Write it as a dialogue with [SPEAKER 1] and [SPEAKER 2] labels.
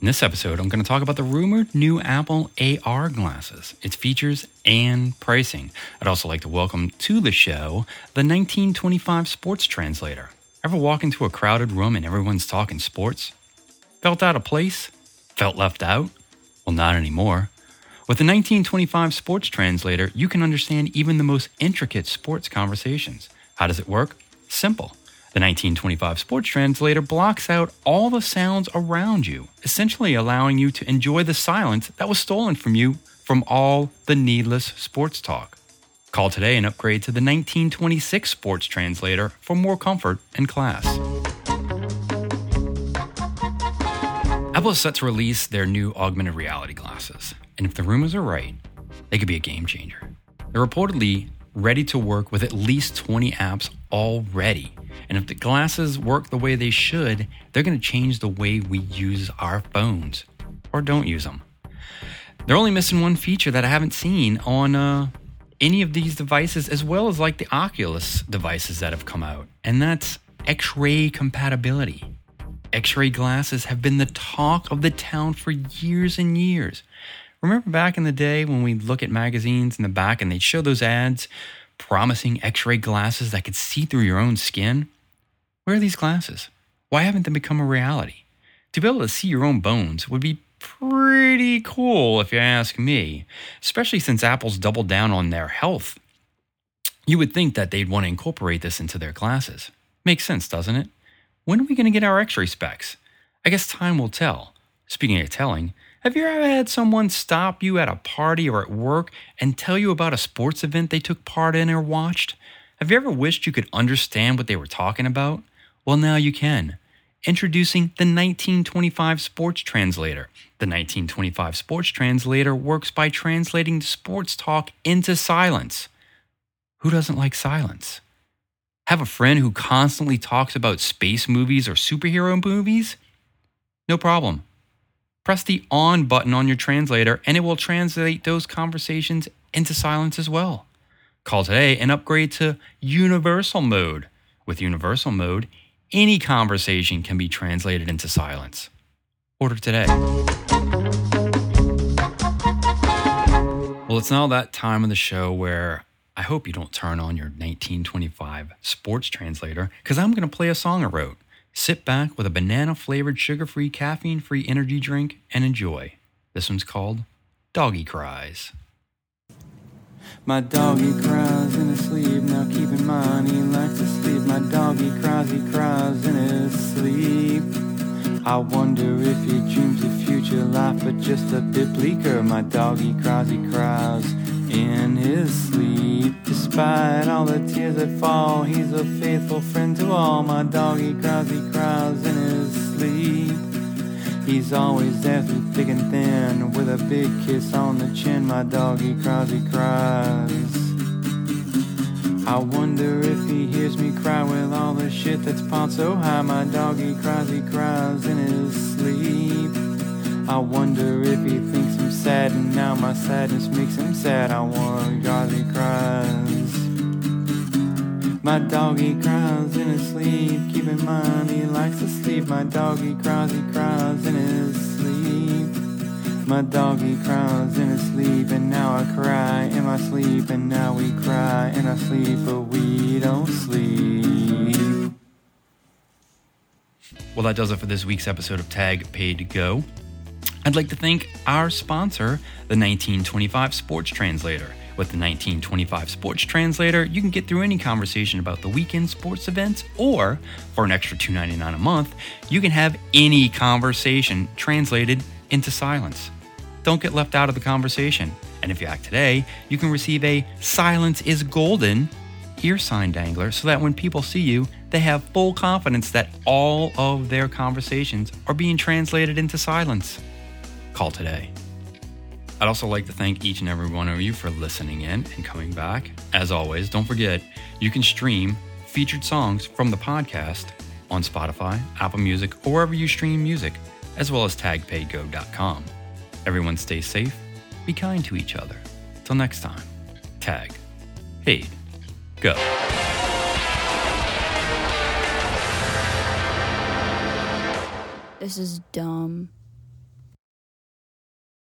[SPEAKER 1] In this episode, I'm going to talk about the rumored new Apple AR glasses, its features, and pricing. I'd also like to welcome to the show the 1925 Sports Translator. Ever walk into a crowded room and everyone's talking sports? Felt out of place? Felt left out? Well, not anymore. With the 1925 Sports Translator, you can understand even the most intricate sports conversations. How does it work? Simple. The 1925 Sports Translator blocks out all the sounds around you, essentially allowing you to enjoy the silence that was stolen from you from all the needless sports talk. Call today and upgrade to the 1926 Sports Translator for more comfort and class. Apple is set to release their new augmented reality glasses, and if the rumors are right, they could be a game changer. They're reportedly ready to work with at least 20 apps already. And if the glasses work the way they should, they're going to change the way we use our phones or don't use them. They're only missing one feature that I haven't seen on uh, any of these devices, as well as like the Oculus devices that have come out, and that's X ray compatibility. X ray glasses have been the talk of the town for years and years. Remember back in the day when we'd look at magazines in the back and they'd show those ads promising x ray glasses that could see through your own skin? Where are these glasses? Why haven't they become a reality? To be able to see your own bones would be pretty cool if you ask me, especially since Apple's doubled down on their health. You would think that they'd want to incorporate this into their glasses. Makes sense, doesn't it? When are we going to get our x ray specs? I guess time will tell. Speaking of telling, have you ever had someone stop you at a party or at work and tell you about a sports event they took part in or watched? Have you ever wished you could understand what they were talking about? Well, now you can. Introducing the 1925 Sports Translator. The 1925 Sports Translator works by translating sports talk into silence. Who doesn't like silence? Have a friend who constantly talks about space movies or superhero movies? No problem press the on button on your translator and it will translate those conversations into silence as well. Call today and upgrade to Universal Mode. With Universal Mode, any conversation can be translated into silence. Order today. Well, it's now that time of the show where I hope you don't turn on your 1925 sports translator because I'm going to play a song I wrote. Sit back with a banana flavored, sugar free, caffeine free energy drink and enjoy. This one's called Doggie Cries.
[SPEAKER 2] My doggy cries in his sleep. Now keep in mind he likes to sleep. My doggy cries, he cries in his sleep. I wonder if he dreams of future life, but just a bit bleaker. My doggy cries, he cries tears that fall, he's a faithful friend to all. My dog, he cries, he cries in his sleep. He's always there through thick and thin, with a big kiss on the chin. My dog, he cries, he cries. I wonder if he hears me cry with all the shit that's piled so high. My dog, he cries, he cries in his sleep. I wonder if he thinks I'm sad, and now my sadness makes him sad. I wonder God he cries. My doggy cries in his sleep. Keep in mind he likes to sleep. My doggy cries, he cries in his sleep. My doggy cries in his sleep, and now I cry in my sleep, and now we cry in our sleep, but we don't sleep.
[SPEAKER 1] Well, that does it for this week's episode of Tag Paid Go. I'd like to thank our sponsor, the 1925 Sports Translator. With the 1925 Sports Translator, you can get through any conversation about the weekend sports events, or for an extra $2.99 a month, you can have any conversation translated into silence. Don't get left out of the conversation. And if you act today, you can receive a Silence is Golden ear sign dangler so that when people see you, they have full confidence that all of their conversations are being translated into silence call today. I'd also like to thank each and every one of you for listening in and coming back. As always, don't forget you can stream featured songs from the podcast on Spotify, Apple Music, or wherever you stream music, as well as tagpaidgo.com. Everyone stay safe, be kind to each other. Till next time, tag, paid, go.
[SPEAKER 3] This is dumb.